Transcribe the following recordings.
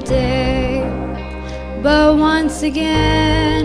the day. But once again,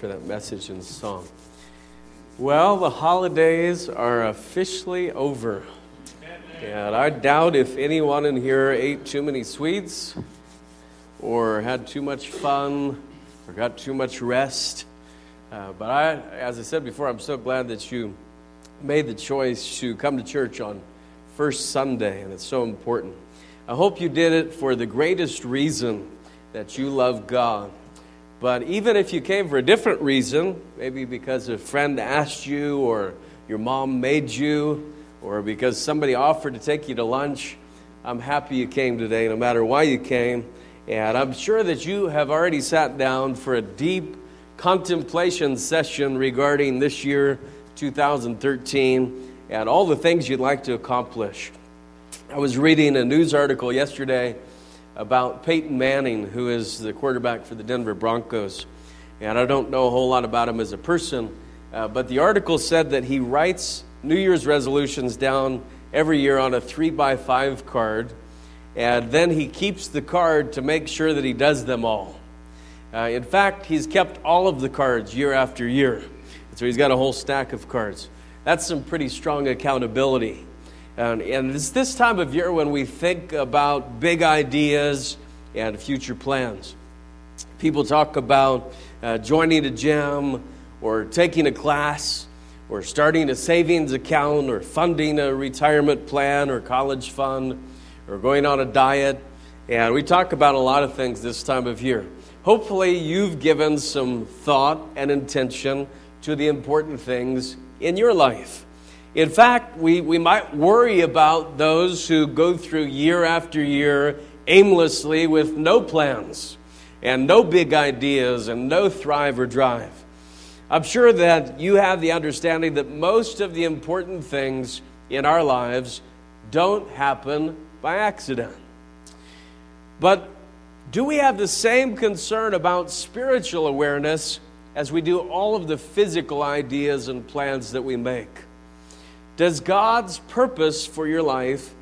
for that message and song. Well, the holidays are officially over. And I doubt if anyone in here ate too many sweets or had too much fun or got too much rest. Uh, but I, as I said before, I'm so glad that you made the choice to come to church on first Sunday, and it's so important. I hope you did it for the greatest reason that you love God but even if you came for a different reason, maybe because a friend asked you, or your mom made you, or because somebody offered to take you to lunch, I'm happy you came today, no matter why you came. And I'm sure that you have already sat down for a deep contemplation session regarding this year, 2013, and all the things you'd like to accomplish. I was reading a news article yesterday about Peyton Manning, who is the quarterback for the Denver Broncos. And I don't know a whole lot about him as a person, uh, but the article said that he writes New Year's resolutions down every year on a three by five card, and then he keeps the card to make sure that he does them all. Uh, in fact, he's kept all of the cards year after year. So he's got a whole stack of cards. That's some pretty strong accountability. And, and it's this time of year when we think about big ideas and future plans. People talk about uh, joining a gym or taking a class or starting a savings account or funding a retirement plan or college fund or going on a diet. And we talk about a lot of things this time of year. Hopefully, you've given some thought and intention to the important things in your life. In fact, we, we might worry about those who go through year after year aimlessly with no plans and no big ideas and no thrive or drive. I'm sure that you have the understanding that most of the important things in our lives don't happen by accident. But do we have the same concern about spiritual awareness as we do all of the physical ideas and plans that we make? Does God's purpose for your life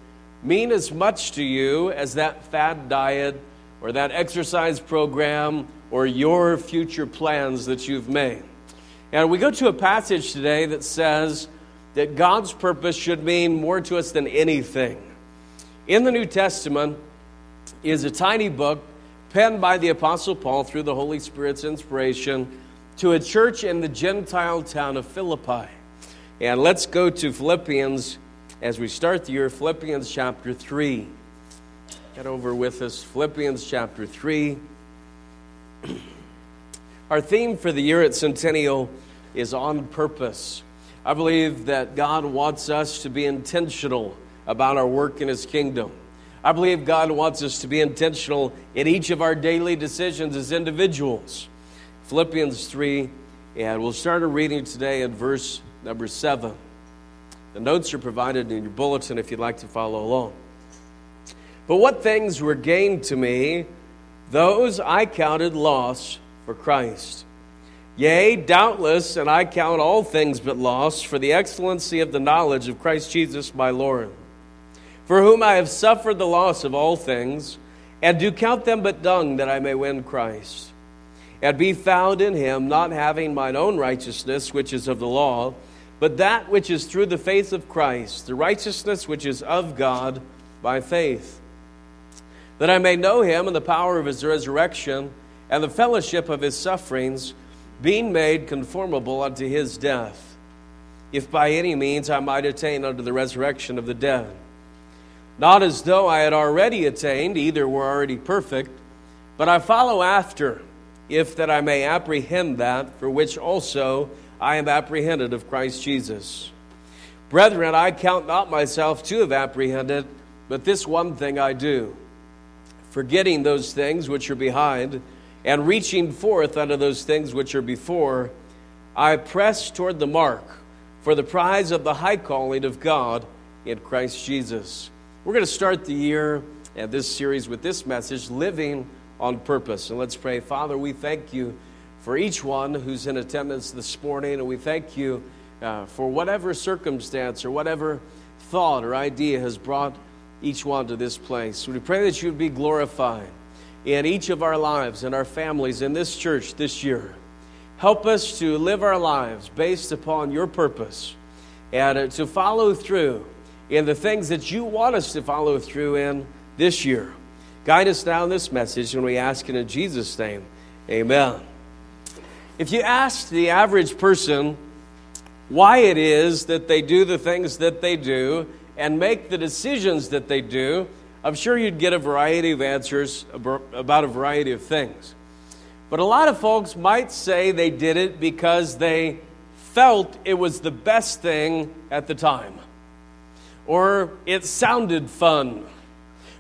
mean as much to you as that fad diet or that exercise program or your future plans that you've made? And we go to a passage today that says that God's purpose should mean more to us than anything. In the New Testament is a tiny book penned by the Apostle Paul through the Holy Spirit's inspiration to a church in the Gentile town of Philippi. And let's go to Philippians as we start the year, Philippians chapter 3. Get over with us, Philippians chapter 3. Our theme for the year at Centennial is on purpose. I believe that God wants us to be intentional about our work in His kingdom. I believe God wants us to be intentional in each of our daily decisions as individuals. Philippians 3, and we'll start a reading today at verse number 7. The notes are provided in your bulletin if you'd like to follow along. But what things were gained to me, those I counted loss for Christ. Yea, doubtless, and I count all things but loss for the excellency of the knowledge of Christ Jesus my Lord, for whom I have suffered the loss of all things, and do count them but dung that I may win Christ, and be found in him, not having mine own righteousness, which is of the law but that which is through the faith of Christ, the righteousness which is of God by faith. That I may know him and the power of his resurrection and the fellowship of his sufferings, being made conformable unto his death, if by any means I might attain unto the resurrection of the dead. Not as though I had already attained, either were already perfect, but I follow after, if that I may apprehend that for which also I am apprehended of Christ Jesus. Brethren, I count not myself to have apprehended, but this one thing I do, forgetting those things which are behind, and reaching forth unto those things which are before, I press toward the mark for the prize of the high calling of God in Christ Jesus. We're going to start the year and this series with this message, Living on Purpose. And let's pray. Father, we thank you for each one who's in attendance this morning, and we thank you uh, for whatever circumstance or whatever thought or idea has brought each one to this place. We pray that you would be glorified in each of our lives and our families in this church this year. Help us to live our lives based upon your purpose and uh, to follow through in the things that you want us to follow through in this year. Guide us now in this message when we ask it in Jesus' name. Amen. If you ask the average person why it is that they do the things that they do and make the decisions that they do, I'm sure you'd get a variety of answers about a variety of things. But a lot of folks might say they did it because they felt it was the best thing at the time, or it sounded fun,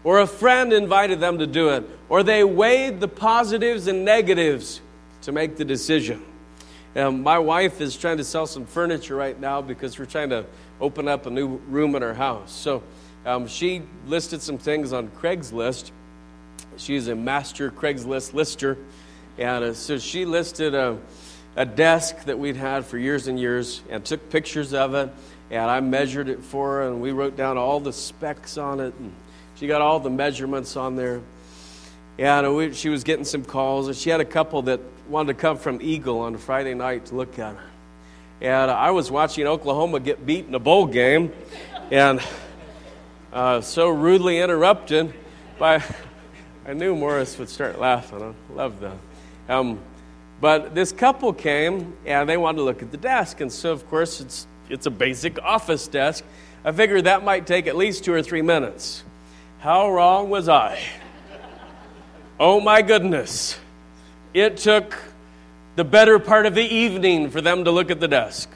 or a friend invited them to do it, or they weighed the positives and negatives to make the decision. Um, my wife is trying to sell some furniture right now because we're trying to open up a new room in our house. So Um, she listed some things on Craigslist. She's a master Craigslist lister. And uh, so she listed a, a desk that we'd had for years and years and took pictures of it. And I measured it for her, and we wrote down all the specs on it. And she got all the measurements on there. And we, she was getting some calls, and she had a couple that wanted to come from Eagle on a Friday night to look at her. And I was watching Oklahoma get beat in a bowl game, and uh, so rudely interrupted by. I knew Morris would start laughing. I love that. Um, but this couple came and they wanted to look at the desk, and so of course it's it's a basic office desk. I figured that might take at least two or three minutes. How wrong was I? Oh my goodness. It took the better part of the evening for them to look at the desk.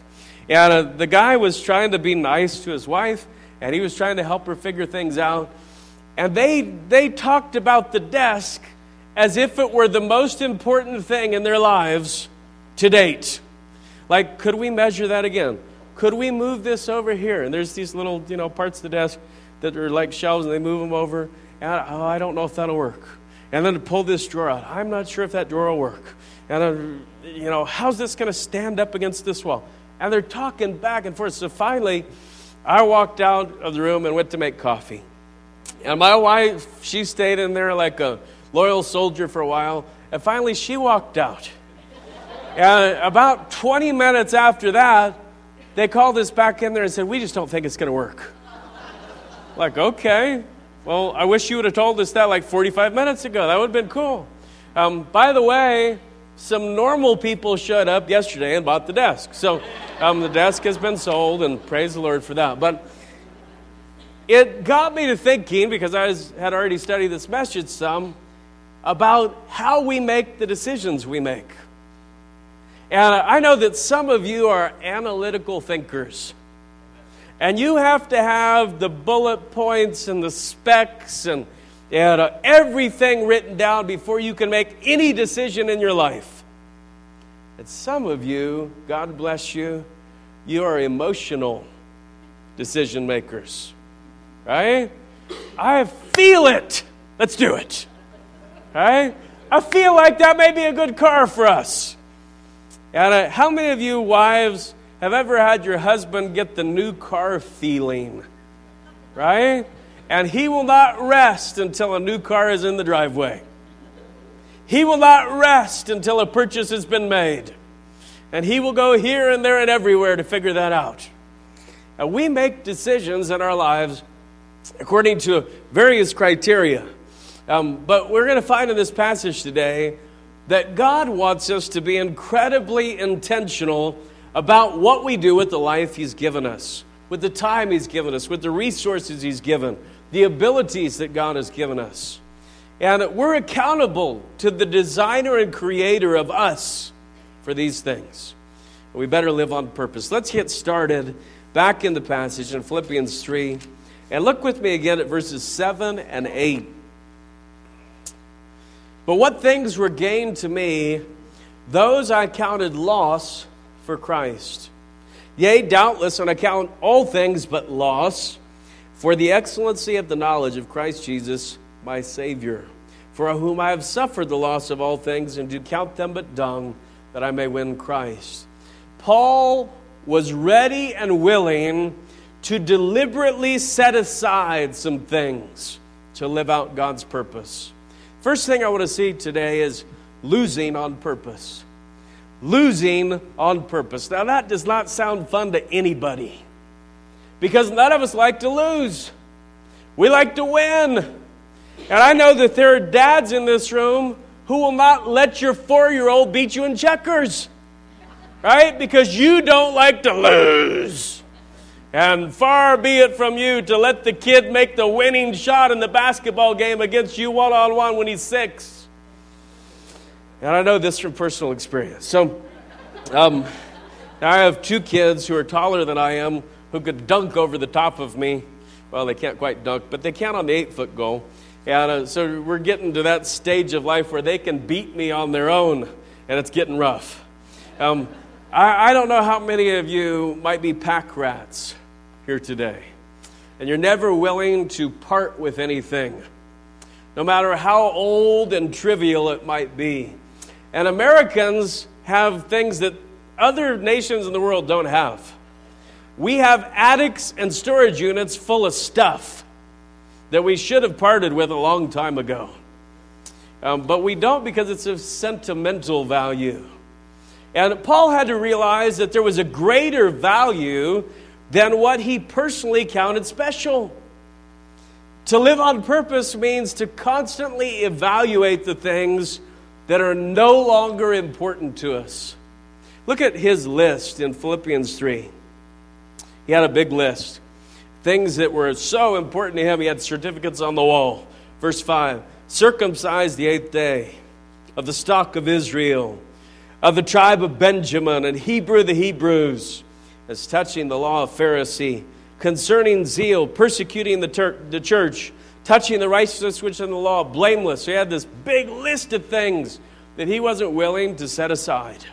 And uh, the guy was trying to be nice to his wife, and he was trying to help her figure things out. And they, they talked about the desk as if it were the most important thing in their lives to date. Like, could we measure that again? Could we move this over here? And there's these little, you know, parts of the desk that are like shelves, and they move them over. And oh, I don't know if that'll work and then to pull this drawer out. I'm not sure if that drawer will work. And, uh, you know, how's this going to stand up against this wall? And they're talking back and forth. So finally, I walked out of the room and went to make coffee. And my wife, she stayed in there like a loyal soldier for a while. And finally, she walked out. and about 20 minutes after that, they called us back in there and said, We just don't think it's going to work. like, okay. Well, I wish you would have told us that like 45 minutes ago. That would have been cool. Um, by the way, some normal people showed up yesterday and bought the desk. So um, the desk has been sold, and praise the Lord for that. But it got me to thinking, because I was, had already studied this message some, about how we make the decisions we make. And I know that some of you are analytical thinkers. And you have to have the bullet points and the specs and, and uh, everything written down before you can make any decision in your life. And some of you, God bless you, you are emotional decision makers. Right? I feel it. Let's do it. Right? I feel like that may be a good car for us. And uh, how many of you wives have ever had your husband get the new car feeling? Right? And he will not rest until a new car is in the driveway. He will not rest until a purchase has been made. And he will go here and there and everywhere to figure that out. And we make decisions in our lives according to various criteria. Um, but we're going to find in this passage today that God wants us to be incredibly intentional about what we do with the life He's given us, with the time He's given us, with the resources He's given, the abilities that God has given us. And we're accountable to the designer and creator of us for these things. We better live on purpose. Let's get started back in the passage in Philippians 3. And look with me again at verses 7 and 8. But what things were gained to me, those I counted loss for Christ. Yea, doubtless, on account all things but loss, for the excellency of the knowledge of Christ Jesus, my Savior, for whom I have suffered the loss of all things, and do count them but dung, that I may win Christ. Paul was ready and willing to deliberately set aside some things to live out God's purpose. First thing I want to see today is losing on purpose losing on purpose. Now, that does not sound fun to anybody because none of us like to lose. We like to win. And I know that there are dads in this room who will not let your four year old beat you in checkers, right? Because you don't like to lose. And far be it from you to let the kid make the winning shot in the basketball game against you one on one when he's six. And I know this from personal experience. So, um, I have two kids who are taller than I am who could dunk over the top of me. Well, they can't quite dunk, but they can on the eight foot goal. And uh, so we're getting to that stage of life where they can beat me on their own, and it's getting rough. Um, I, I don't know how many of you might be pack rats here today. and you're never willing to part with anything, no matter how old and trivial it might be. And Americans have things that other nations in the world don't have. We have attics and storage units full of stuff that we should have parted with a long time ago. Um, but we don't because it's of sentimental value. And Paul had to realize that there was a greater value than what he personally counted special. To live on purpose means to constantly evaluate the things that are no longer important to us. Look at his list in Philippians 3. He had a big list. Things that were so important to him, he had certificates on the wall. Verse 5 circumcised the eighth day, of the stock of Israel, of the tribe of Benjamin, and Hebrew the Hebrews, as touching the law of Pharisee, concerning zeal, persecuting the, ter- the church, touching the righteousness which is in the law, blameless. So he had this big list of things that he wasn't willing to set aside.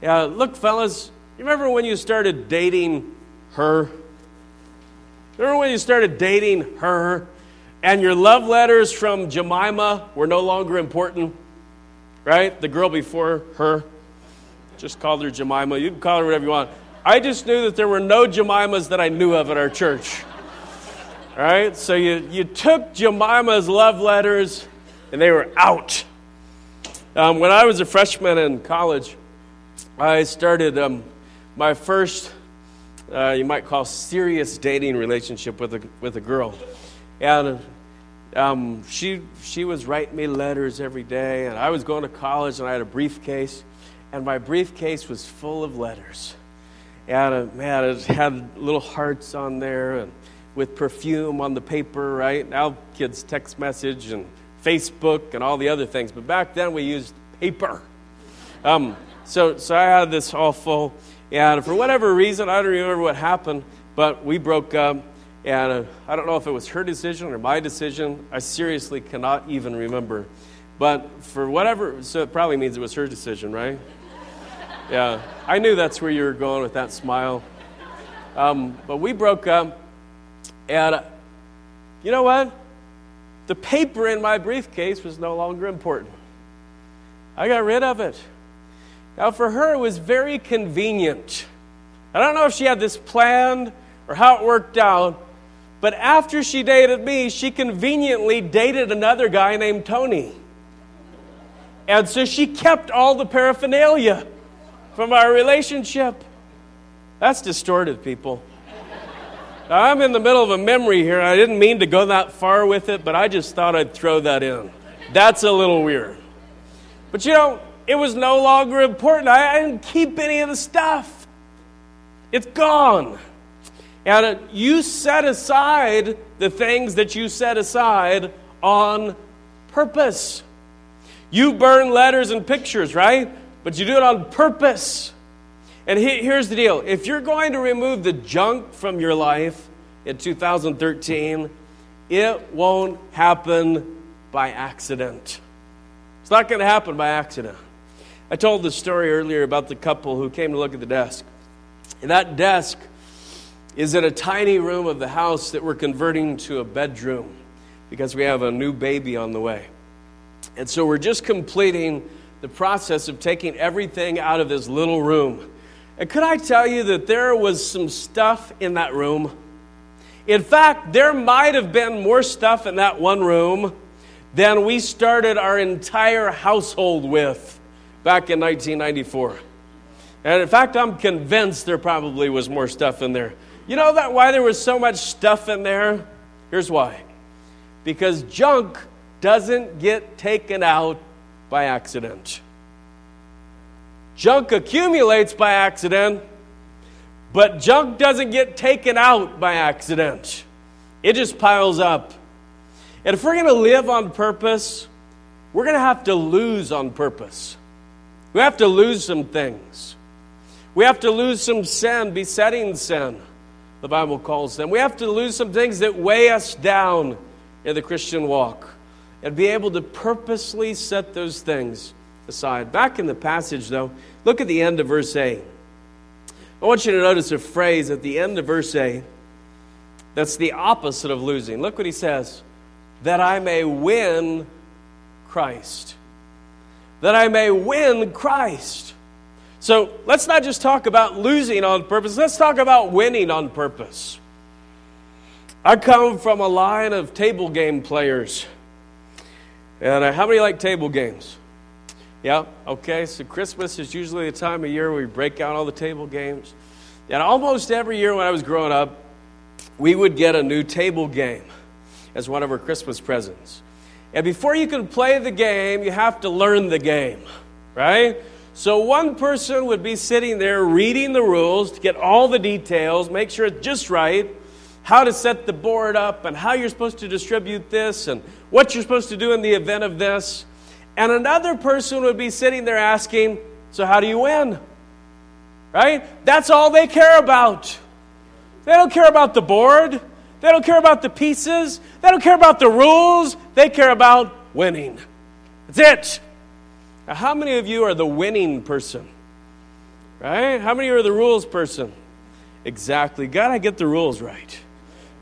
Yeah, look, fellas, you remember when you started dating her? Remember when you started dating her? and your love letters from Jemima were no longer important, right? The girl before her. Just called her Jemima. You can call her whatever you want. I just knew that there were no Jemimas that I knew of at our church. Right? So you, you took Jemima's love letters and they were out. Um, when I was a freshman in college, I started um, my first, uh, you might call, serious dating relationship with a, with a girl. And um, she, she was writing me letters every day, and I was going to college, and I had a briefcase, and my briefcase was full of letters. And uh, man, it had little hearts on there, and with perfume on the paper, right? Now kids text message and Facebook and all the other things, but back then we used paper. Um, so, so I had this all full, and for whatever reason, I don't remember what happened, but we broke up and uh, I don't know if it was her decision or my decision. I seriously cannot even remember. But for whatever, so it probably means it was her decision, right? yeah, I knew that's where you were going with that smile. Um, but we broke up, and uh, you know what? The paper in my briefcase was no longer important. I got rid of it. Now, for her, it was very convenient. I don't know if she had this planned or how it worked out, but after she dated me, she conveniently dated another guy named Tony. And so she kept all the paraphernalia from our relationship. That's distorted, people. I'm in the middle of a memory here. I didn't mean to go that far with it, but I just thought I'd throw that in. That's a little weird. But you know, it was no longer important. I, I didn't keep any of the stuff, it's gone. And you set aside the things that you set aside on purpose. You burn letters and pictures, right? But you do it on purpose. And here's the deal if you're going to remove the junk from your life in 2013, it won't happen by accident. It's not going to happen by accident. I told the story earlier about the couple who came to look at the desk. And that desk is in a tiny room of the house that we're converting to a bedroom because we have a new baby on the way. And so we're just completing the process of taking everything out of this little room. And could I tell you that there was some stuff in that room? In fact, there might have been more stuff in that one room than we started our entire household with back in 1994. And in fact, I'm convinced there probably was more stuff in there. You know that why there was so much stuff in there? Here's why. Because junk doesn't get taken out by accident. Junk accumulates by accident, but junk doesn't get taken out by accident. It just piles up. And if we're going to live on purpose, we're going to have to lose on purpose. We have to lose some things. We have to lose some sin, besetting sin the Bible calls them. We have to lose some things that weigh us down in the Christian walk and be able to purposely set those things aside. Back in the passage, though, look at the end of verse A. I want you to notice a phrase at the end of verse A that's the opposite of losing. Look what he says that I may win Christ. That I may win Christ. So let's not just talk about losing on purpose, let's talk about winning on purpose. I come from a line of table game players. And uh, how many like table games? Yeah, okay. So Christmas is usually the time of year where we break out all the table games. And almost every year when I was growing up, we would get a new table game as one of our Christmas presents. And before you can play the game, you have to learn the game, right? So one person would be sitting there reading the rules to get all the details, make sure it's just right, how to set the board up, and how you're supposed to distribute this, and what you're supposed to do in the event of this. And another person would be sitting there asking, So, how do you win? Right? That's all they care about. They don't care about the board. They don't care about the pieces. They don't care about the rules. They care about winning. That's it. Now, how many of you are the winning person? Right? How many are the rules person? Exactly. Got to get the rules right.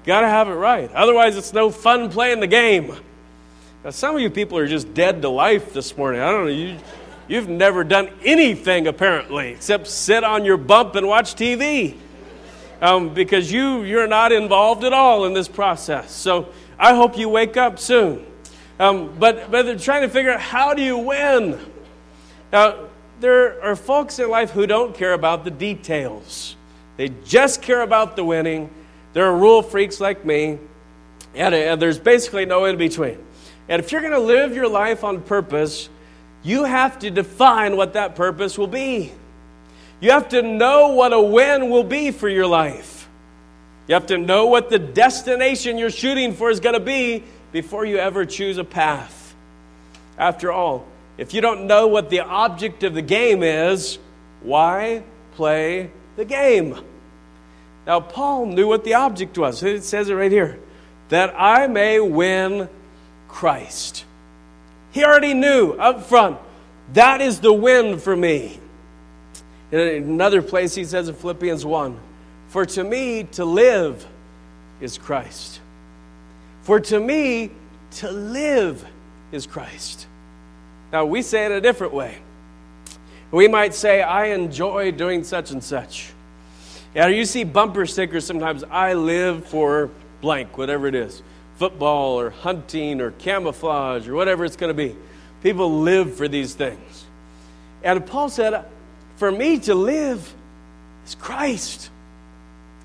Got to have it right. Otherwise, it's no fun playing the game. Now, some of you people are just dead to life this morning. I don't know. You, you've never done anything, apparently, except sit on your bump and watch TV um, because you, you're not involved at all in this process. So I hope you wake up soon. Um, but, but they're trying to figure out how do you win? Now, there are folks in life who don't care about the details. They just care about the winning. There are rule freaks like me, and, and there's basically no in between. And if you're going to live your life on purpose, you have to define what that purpose will be. You have to know what a win will be for your life. You have to know what the destination you're shooting for is going to be before you ever choose a path. After all, if you don't know what the object of the game is, why play the game? Now, Paul knew what the object was. It says it right here that I may win Christ. He already knew up front that is the win for me. In another place, he says in Philippians 1 For to me to live is Christ. For to me to live is Christ. Now, we say it a different way. We might say, I enjoy doing such and such. Yeah, you see bumper stickers sometimes, I live for blank, whatever it is football or hunting or camouflage or whatever it's going to be. People live for these things. And Paul said, for me to live is Christ.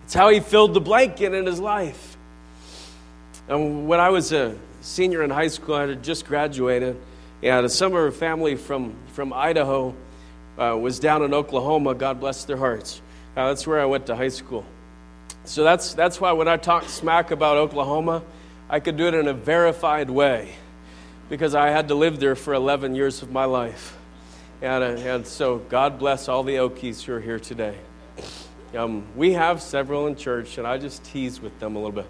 It's how he filled the blanket in his life. And when I was a senior in high school, I had just graduated, and of our family from, from Idaho uh, was down in Oklahoma. God bless their hearts. Uh, that's where I went to high school. So that's, that's why when I talk smack about Oklahoma, I could do it in a verified way because I had to live there for 11 years of my life. And, uh, and so, God bless all the Okies who are here today. Um, we have several in church, and I just tease with them a little bit.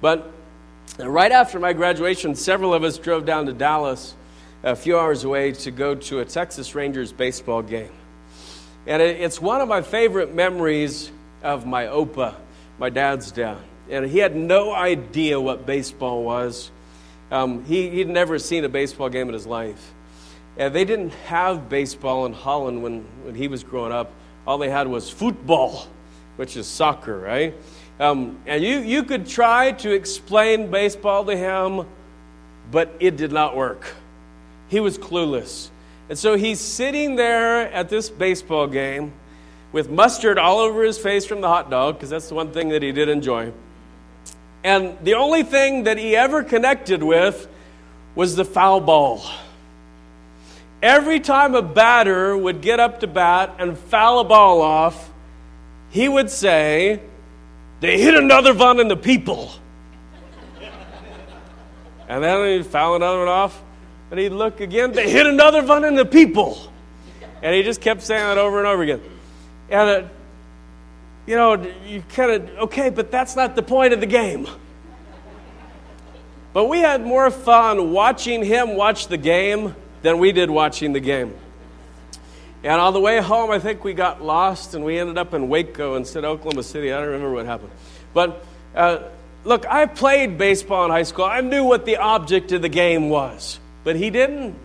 But right after my graduation, several of us drove down to Dallas, a few hours away, to go to a Texas Rangers baseball game. And it, it's one of my favorite memories of my Opa, my dad's dad. And he had no idea what baseball was. Um, he, he'd never seen a baseball game in his life. And they didn't have baseball in Holland when, when he was growing up. All they had was football, which is soccer, right? Um, and you, you could try to explain baseball to him, but it did not work. He was clueless. And so he's sitting there at this baseball game with mustard all over his face from the hot dog, because that's the one thing that he did enjoy. And the only thing that he ever connected with was the foul ball. Every time a batter would get up to bat and foul a ball off, he would say, They hit another one in the people. and then he'd foul another one off, and he'd look again, They hit another one in the people. And he just kept saying that over and over again. And, uh, you know, you kind of, okay, but that's not the point of the game. But we had more fun watching him watch the game than we did watching the game. And on the way home, I think we got lost and we ended up in Waco instead of Oklahoma City. I don't remember what happened. But uh, look, I played baseball in high school. I knew what the object of the game was, but he didn't.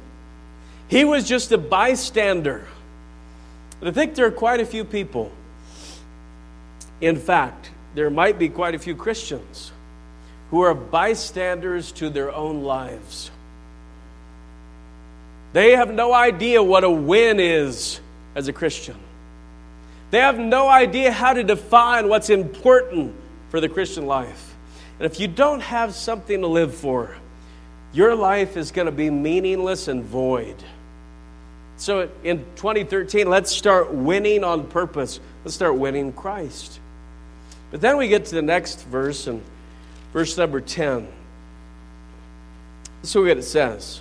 He was just a bystander. And I think there are quite a few people. In fact, there might be quite a few Christians who are bystanders to their own lives. They have no idea what a win is as a Christian. They have no idea how to define what's important for the Christian life. And if you don't have something to live for, your life is going to be meaningless and void. So in 2013, let's start winning on purpose. Let's start winning Christ. But then we get to the next verse, and verse number 10. This is what it says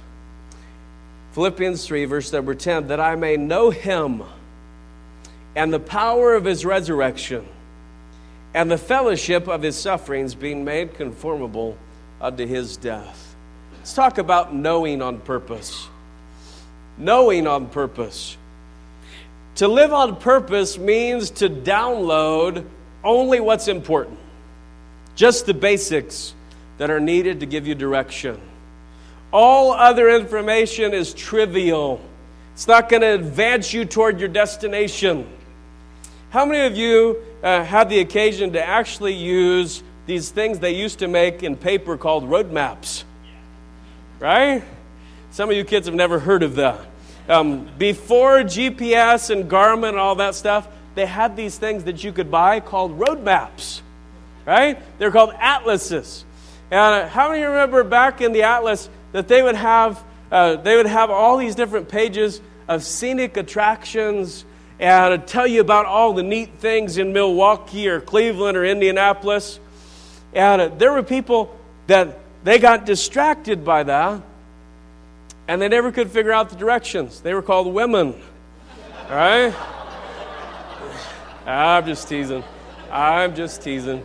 Philippians 3, verse number 10 that I may know him and the power of his resurrection and the fellowship of his sufferings, being made conformable unto his death. Let's talk about knowing on purpose. Knowing on purpose. To live on purpose means to download only what's important, just the basics that are needed to give you direction. All other information is trivial. It's not going to advance you toward your destination. How many of you uh, had the occasion to actually use these things they used to make in paper called road maps? Right? Some of you kids have never heard of that. Um, before GPS and Garmin and all that stuff, they had these things that you could buy called roadmaps. Right? They're called atlases. And uh, how many remember back in the atlas, that they would have, uh, they would have all these different pages of scenic attractions and tell you about all the neat things in Milwaukee or Cleveland or Indianapolis. And uh, there were people that they got distracted by that and they never could figure out the directions. They were called women. Right? I'm just teasing. I'm just teasing.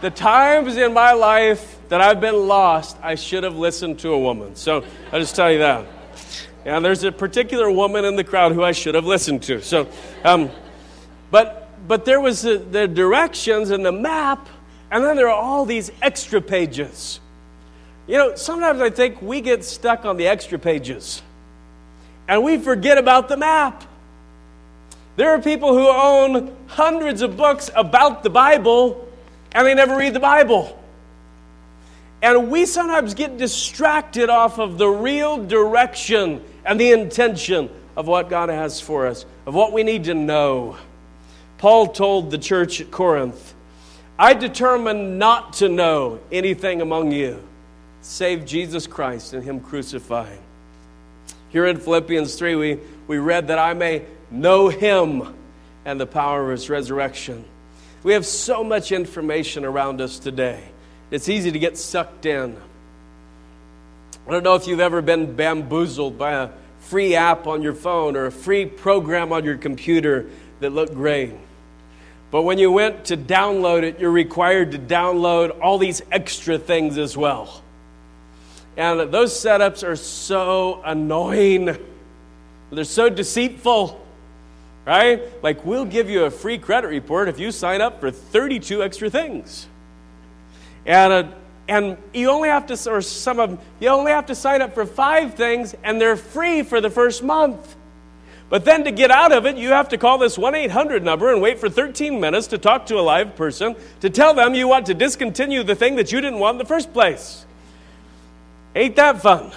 The times in my life that I've been lost, I should have listened to a woman. So I'll just tell you that. And there's a particular woman in the crowd who I should have listened to. So, um, but but there was the, the directions and the map, and then there are all these extra pages. You know, sometimes I think we get stuck on the extra pages, and we forget about the map. There are people who own hundreds of books about the Bible, and they never read the Bible. And we sometimes get distracted off of the real direction and the intention of what God has for us, of what we need to know. Paul told the church at Corinth, I determined not to know anything among you save Jesus Christ and Him crucified. Here in Philippians 3, we, we read that I may know Him and the power of His resurrection. We have so much information around us today. It's easy to get sucked in. I don't know if you've ever been bamboozled by a free app on your phone or a free program on your computer that looked great. But when you went to download it, you're required to download all these extra things as well. And those setups are so annoying. They're so deceitful, right? Like, we'll give you a free credit report if you sign up for 32 extra things. And, uh, and you only have to, or some of them, you only have to sign up for five things, and they're free for the first month. But then to get out of it, you have to call this 1 800 number and wait for 13 minutes to talk to a live person to tell them you want to discontinue the thing that you didn't want in the first place. Ain't that fun?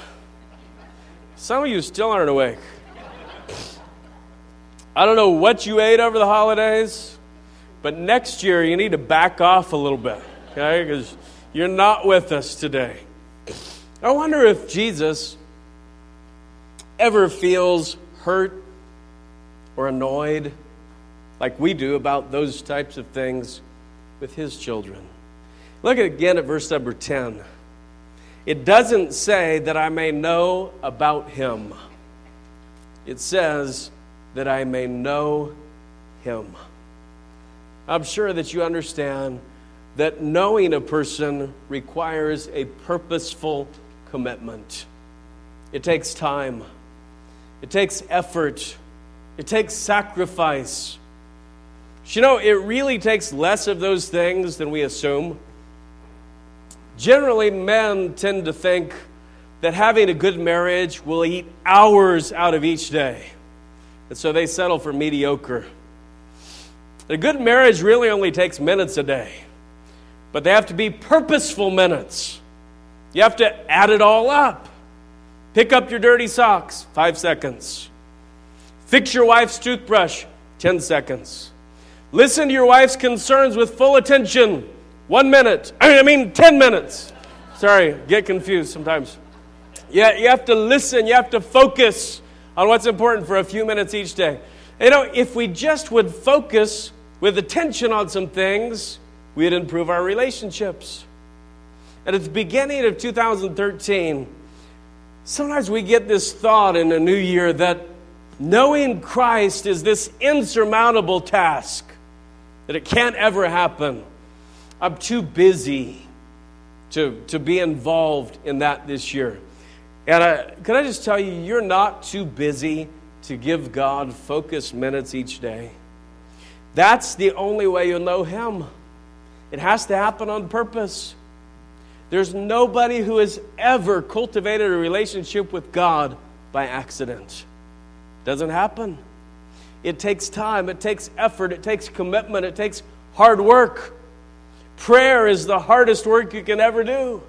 Some of you still aren't awake. I don't know what you ate over the holidays, but next year you need to back off a little bit okay? Because you're not with us today. I wonder if Jesus ever feels hurt or annoyed like we do about those types of things with his children. Look again at verse number 10. It doesn't say that I may know about him, it says that I may know him. I'm sure that you understand that knowing a person requires a purposeful commitment. It takes time, it takes effort, it takes sacrifice. You know, it really takes less of those things than we assume. Generally, men tend to think that having a good marriage will eat hours out of each day. And so they settle for mediocre. A good marriage really only takes minutes a day, but they have to be purposeful minutes. You have to add it all up. Pick up your dirty socks, five seconds. Fix your wife's toothbrush, 10 seconds. Listen to your wife's concerns with full attention, one minute. I mean, 10 minutes. Sorry, get confused sometimes. Yeah, you have to listen, you have to focus on what's important for a few minutes each day. You know, if we just would focus with attention on some things, we'd improve our relationships. And at the beginning of 2013, sometimes we get this thought in a new year that knowing Christ is this insurmountable task, that it can't ever happen. I'm too busy to, to be involved in that this year. And I, can I just tell you, you're not too busy to give God focused minutes each day. That's the only way you'll know Him. It has to happen on purpose. There's nobody who has ever cultivated a relationship with God by accident. Doesn't happen. It takes time, it takes effort, it takes commitment, it takes hard work. Prayer is the hardest work you can ever do.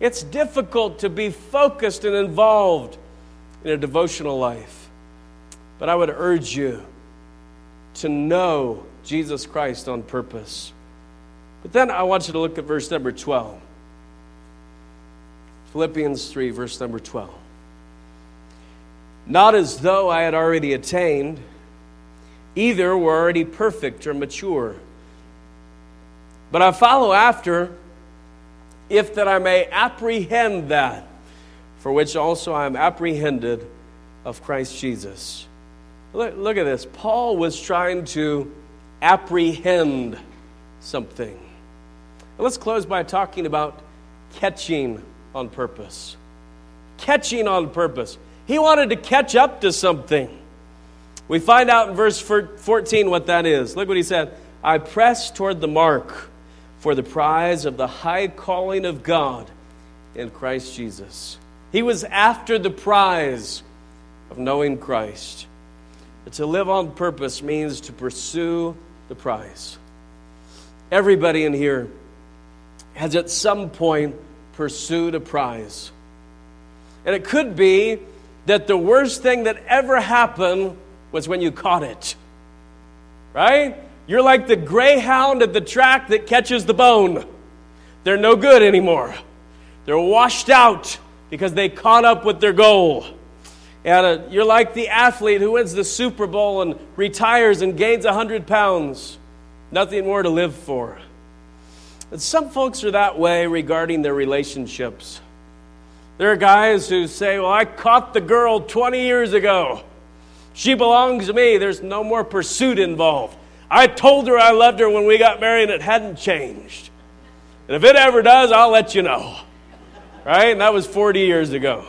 It's difficult to be focused and involved in a devotional life. But I would urge you to know Jesus Christ on purpose. But then I want you to look at verse number 12. Philippians 3, verse number 12. Not as though I had already attained, either were already perfect or mature. But I follow after if that I may apprehend that for which also I am apprehended of Christ Jesus. Look, look at this. Paul was trying to apprehend something. Let's close by talking about catching on purpose. Catching on purpose. He wanted to catch up to something. We find out in verse 14 what that is. Look what he said I press toward the mark for the prize of the high calling of God in Christ Jesus. He was after the prize of knowing Christ. But to live on purpose means to pursue the prize. Everybody in here has at some point pursued a prize. And it could be that the worst thing that ever happened was when you caught it. Right? You're like the greyhound at the track that catches the bone. They're no good anymore. They're washed out because they caught up with their goal. And uh, you're like the athlete who wins the Super Bowl and retires and gains 100 pounds. Nothing more to live for. And some folks are that way regarding their relationships. There are guys who say, Well, I caught the girl 20 years ago. She belongs to me. There's no more pursuit involved. I told her I loved her when we got married and it hadn't changed. And if it ever does, I'll let you know. Right? And that was 40 years ago.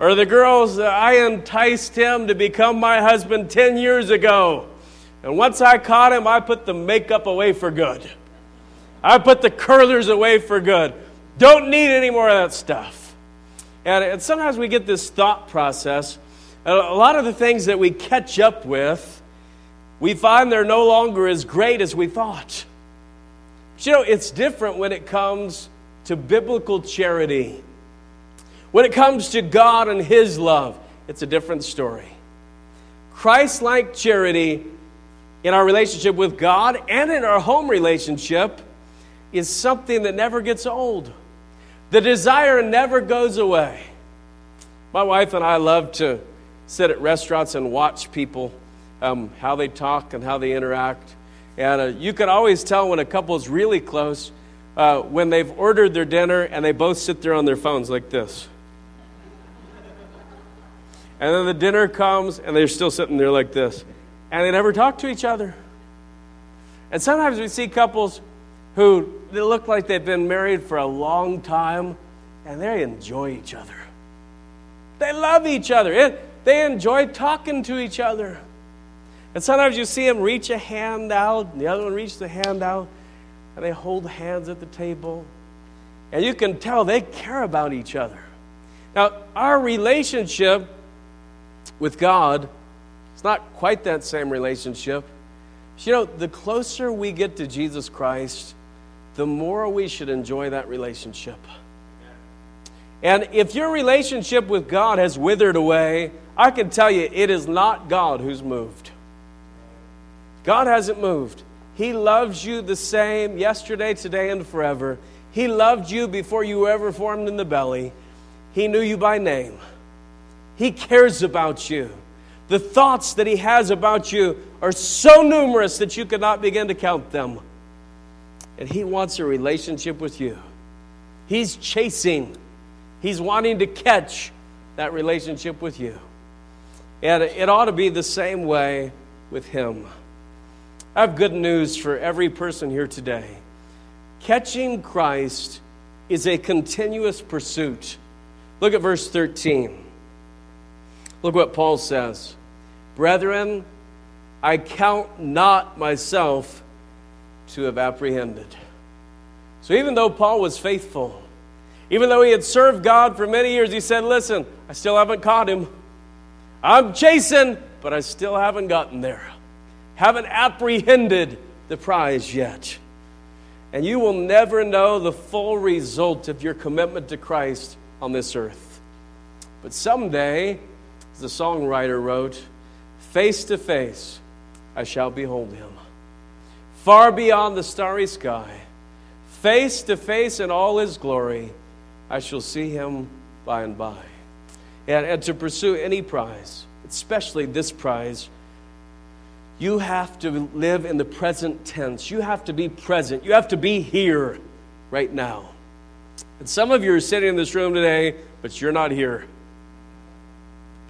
Or the girls, uh, I enticed him to become my husband 10 years ago. And once I caught him, I put the makeup away for good. I put the curlers away for good. Don't need any more of that stuff. And, and sometimes we get this thought process. A lot of the things that we catch up with we find they're no longer as great as we thought. But you know, it's different when it comes to biblical charity. When it comes to God and His love, it's a different story. Christ like charity in our relationship with God and in our home relationship is something that never gets old. The desire never goes away. My wife and I love to sit at restaurants and watch people um, how they talk and how they interact. And uh, you can always tell when a couple is really close uh, when they've ordered their dinner and they both sit there on their phones like this. And then the dinner comes and they're still sitting there like this. And they never talk to each other. And sometimes we see couples who they look like they've been married for a long time and they enjoy each other. They love each other. It, they enjoy talking to each other. And sometimes you see them reach a hand out, and the other one reaches the hand out, and they hold hands at the table. And you can tell they care about each other. Now, our relationship with God is not quite that same relationship. You know, the closer we get to Jesus Christ, the more we should enjoy that relationship. And if your relationship with God has withered away, I can tell you it is not God who's moved. God hasn't moved. He loves you the same yesterday, today, and forever. He loved you before you were ever formed in the belly. He knew you by name. He cares about you. The thoughts that He has about you are so numerous that you cannot begin to count them. And He wants a relationship with you. He's chasing, He's wanting to catch that relationship with you. And it ought to be the same way with Him. I have good news for every person here today. Catching Christ is a continuous pursuit. Look at verse 13. Look what Paul says Brethren, I count not myself to have apprehended. So even though Paul was faithful, even though he had served God for many years, he said, Listen, I still haven't caught him. I'm chasing, but I still haven't gotten there. Haven't apprehended the prize yet. And you will never know the full result of your commitment to Christ on this earth. But someday, as the songwriter wrote, face to face I shall behold him. Far beyond the starry sky, face to face in all his glory, I shall see him by and by. And, and to pursue any prize, especially this prize, you have to live in the present tense. You have to be present. You have to be here right now. And some of you are sitting in this room today, but you're not here.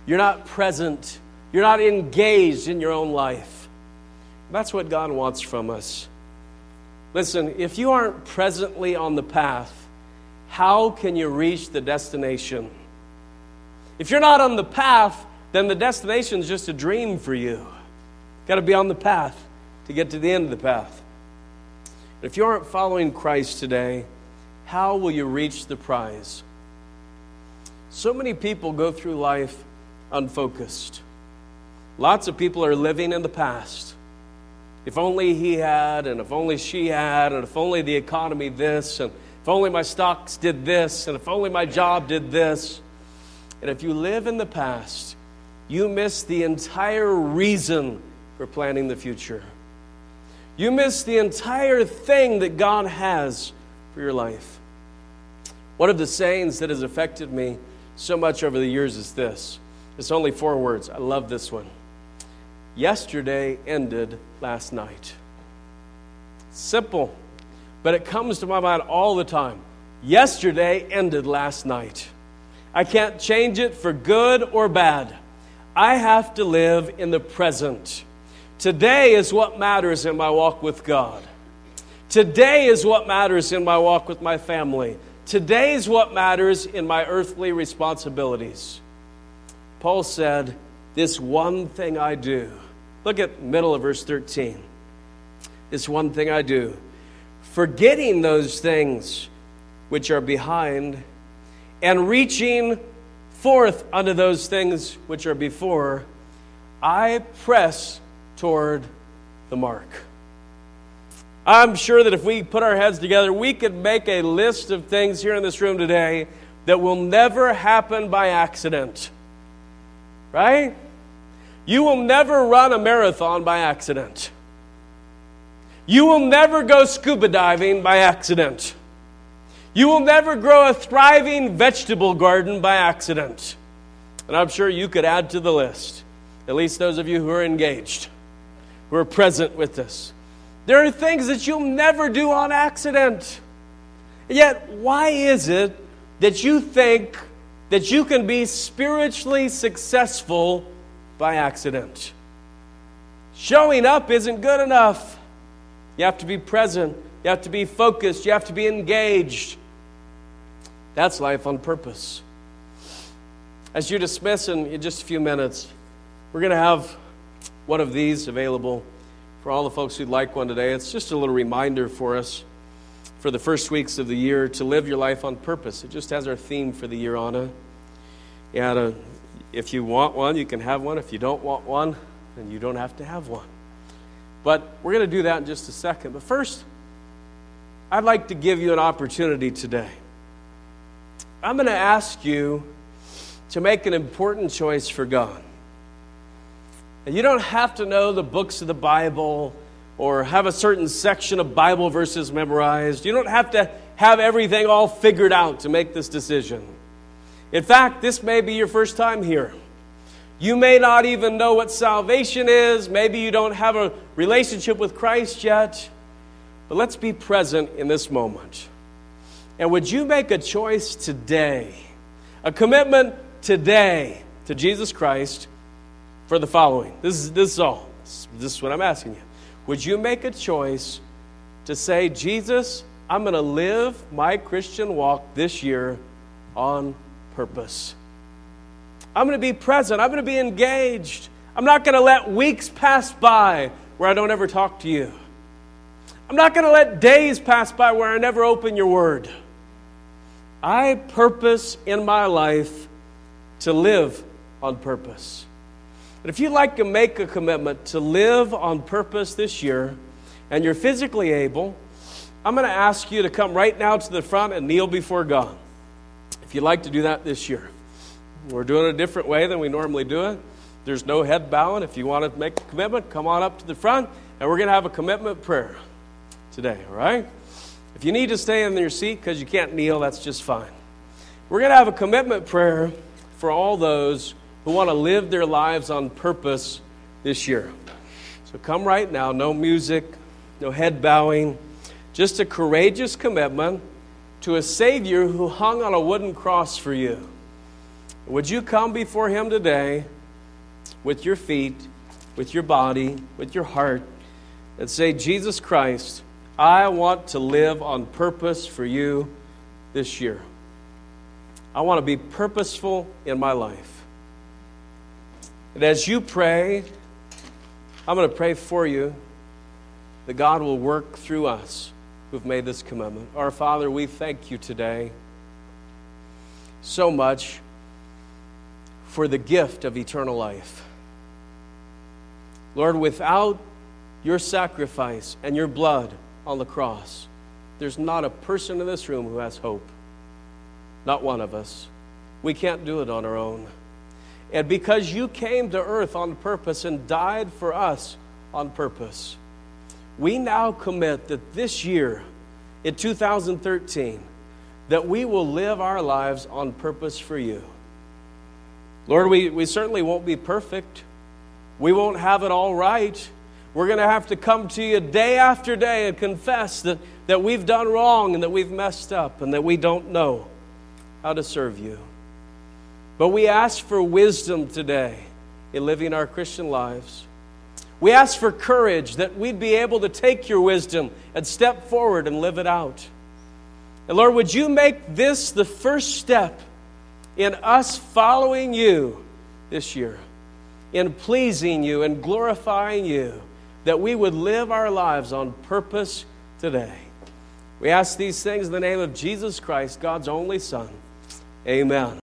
You're not present. You're not engaged in your own life. That's what God wants from us. Listen, if you aren't presently on the path, how can you reach the destination? If you're not on the path, then the destination is just a dream for you. Got to be on the path to get to the end of the path. If you aren't following Christ today, how will you reach the prize? So many people go through life unfocused. Lots of people are living in the past. If only he had, and if only she had, and if only the economy this, and if only my stocks did this, and if only my job did this. And if you live in the past, you miss the entire reason planning the future. You miss the entire thing that God has for your life. One of the sayings that has affected me so much over the years is this it's only four words. I love this one. Yesterday ended last night. Simple, but it comes to my mind all the time. Yesterday ended last night. I can't change it for good or bad. I have to live in the present. Today is what matters in my walk with God. Today is what matters in my walk with my family. Today is what matters in my earthly responsibilities. Paul said, This one thing I do. Look at middle of verse 13. This one thing I do. Forgetting those things which are behind and reaching forth unto those things which are before, I press toward the mark. I'm sure that if we put our heads together, we could make a list of things here in this room today that will never happen by accident. Right? You will never run a marathon by accident. You will never go scuba diving by accident. You will never grow a thriving vegetable garden by accident. And I'm sure you could add to the list, at least those of you who are engaged, who are present with us. There are things that you'll never do on accident. Yet, why is it that you think that you can be spiritually successful by accident? Showing up isn't good enough. You have to be present, you have to be focused, you have to be engaged. That's life on purpose. As you dismiss in just a few minutes, we're going to have one of these available for all the folks who'd like one today. It's just a little reminder for us. for the first weeks of the year to live your life on purpose. It just has our theme for the year on it. And uh, if you want one, you can have one. If you don't want one, then you don't have to have one. But we're going to do that in just a second. But first, I'd like to give you an opportunity today. I'm going to ask you to make an important choice for God. And you don't have to know the books of the Bible or have a certain section of Bible verses memorized. You don't have to have everything all figured out to make this decision. In fact, this may be your first time here. You may not even know what salvation is. Maybe you don't have a relationship with Christ yet. But let's be present in this moment. And would you make a choice today, a commitment today to Jesus Christ for the following? This is, this is all. This is what I'm asking you. Would you make a choice to say, Jesus, I'm going to live my Christian walk this year on purpose? I'm going to be present. I'm going to be engaged. I'm not going to let weeks pass by where I don't ever talk to you. I'm not going to let days pass by where I never open your word. I purpose in my life to live on purpose. But if you'd like to make a commitment to live on purpose this year and you're physically able, I'm going to ask you to come right now to the front and kneel before God. If you'd like to do that this year, we're doing it a different way than we normally do it. There's no head bowing. If you want to make a commitment, come on up to the front and we're going to have a commitment prayer today, all right? If you need to stay in your seat because you can't kneel, that's just fine. We're going to have a commitment prayer for all those who want to live their lives on purpose this year. So come right now, no music, no head bowing, just a courageous commitment to a Savior who hung on a wooden cross for you. Would you come before Him today with your feet, with your body, with your heart, and say, Jesus Christ, I want to live on purpose for you this year. I want to be purposeful in my life. And as you pray, I'm going to pray for you that God will work through us who've made this commitment. Our Father, we thank you today so much for the gift of eternal life. Lord, without your sacrifice and your blood on the cross, there's not a person in this room who has hope. Not one of us. We can't do it on our own. And because you came to earth on purpose and died for us on purpose, we now commit that this year, in 2013, that we will live our lives on purpose for you. Lord, we, we certainly won't be perfect. We won't have it all right. We're going to have to come to you day after day and confess that, that we've done wrong and that we've messed up and that we don't know how to serve you. But we ask for wisdom today in living our Christian lives. We ask for courage that we'd be able to take your wisdom and step forward and live it out. And Lord, would you make this the first step in us following you this year, in pleasing you and glorifying you, that we would live our lives on purpose today? We ask these things in the name of Jesus Christ, God's only Son. Amen.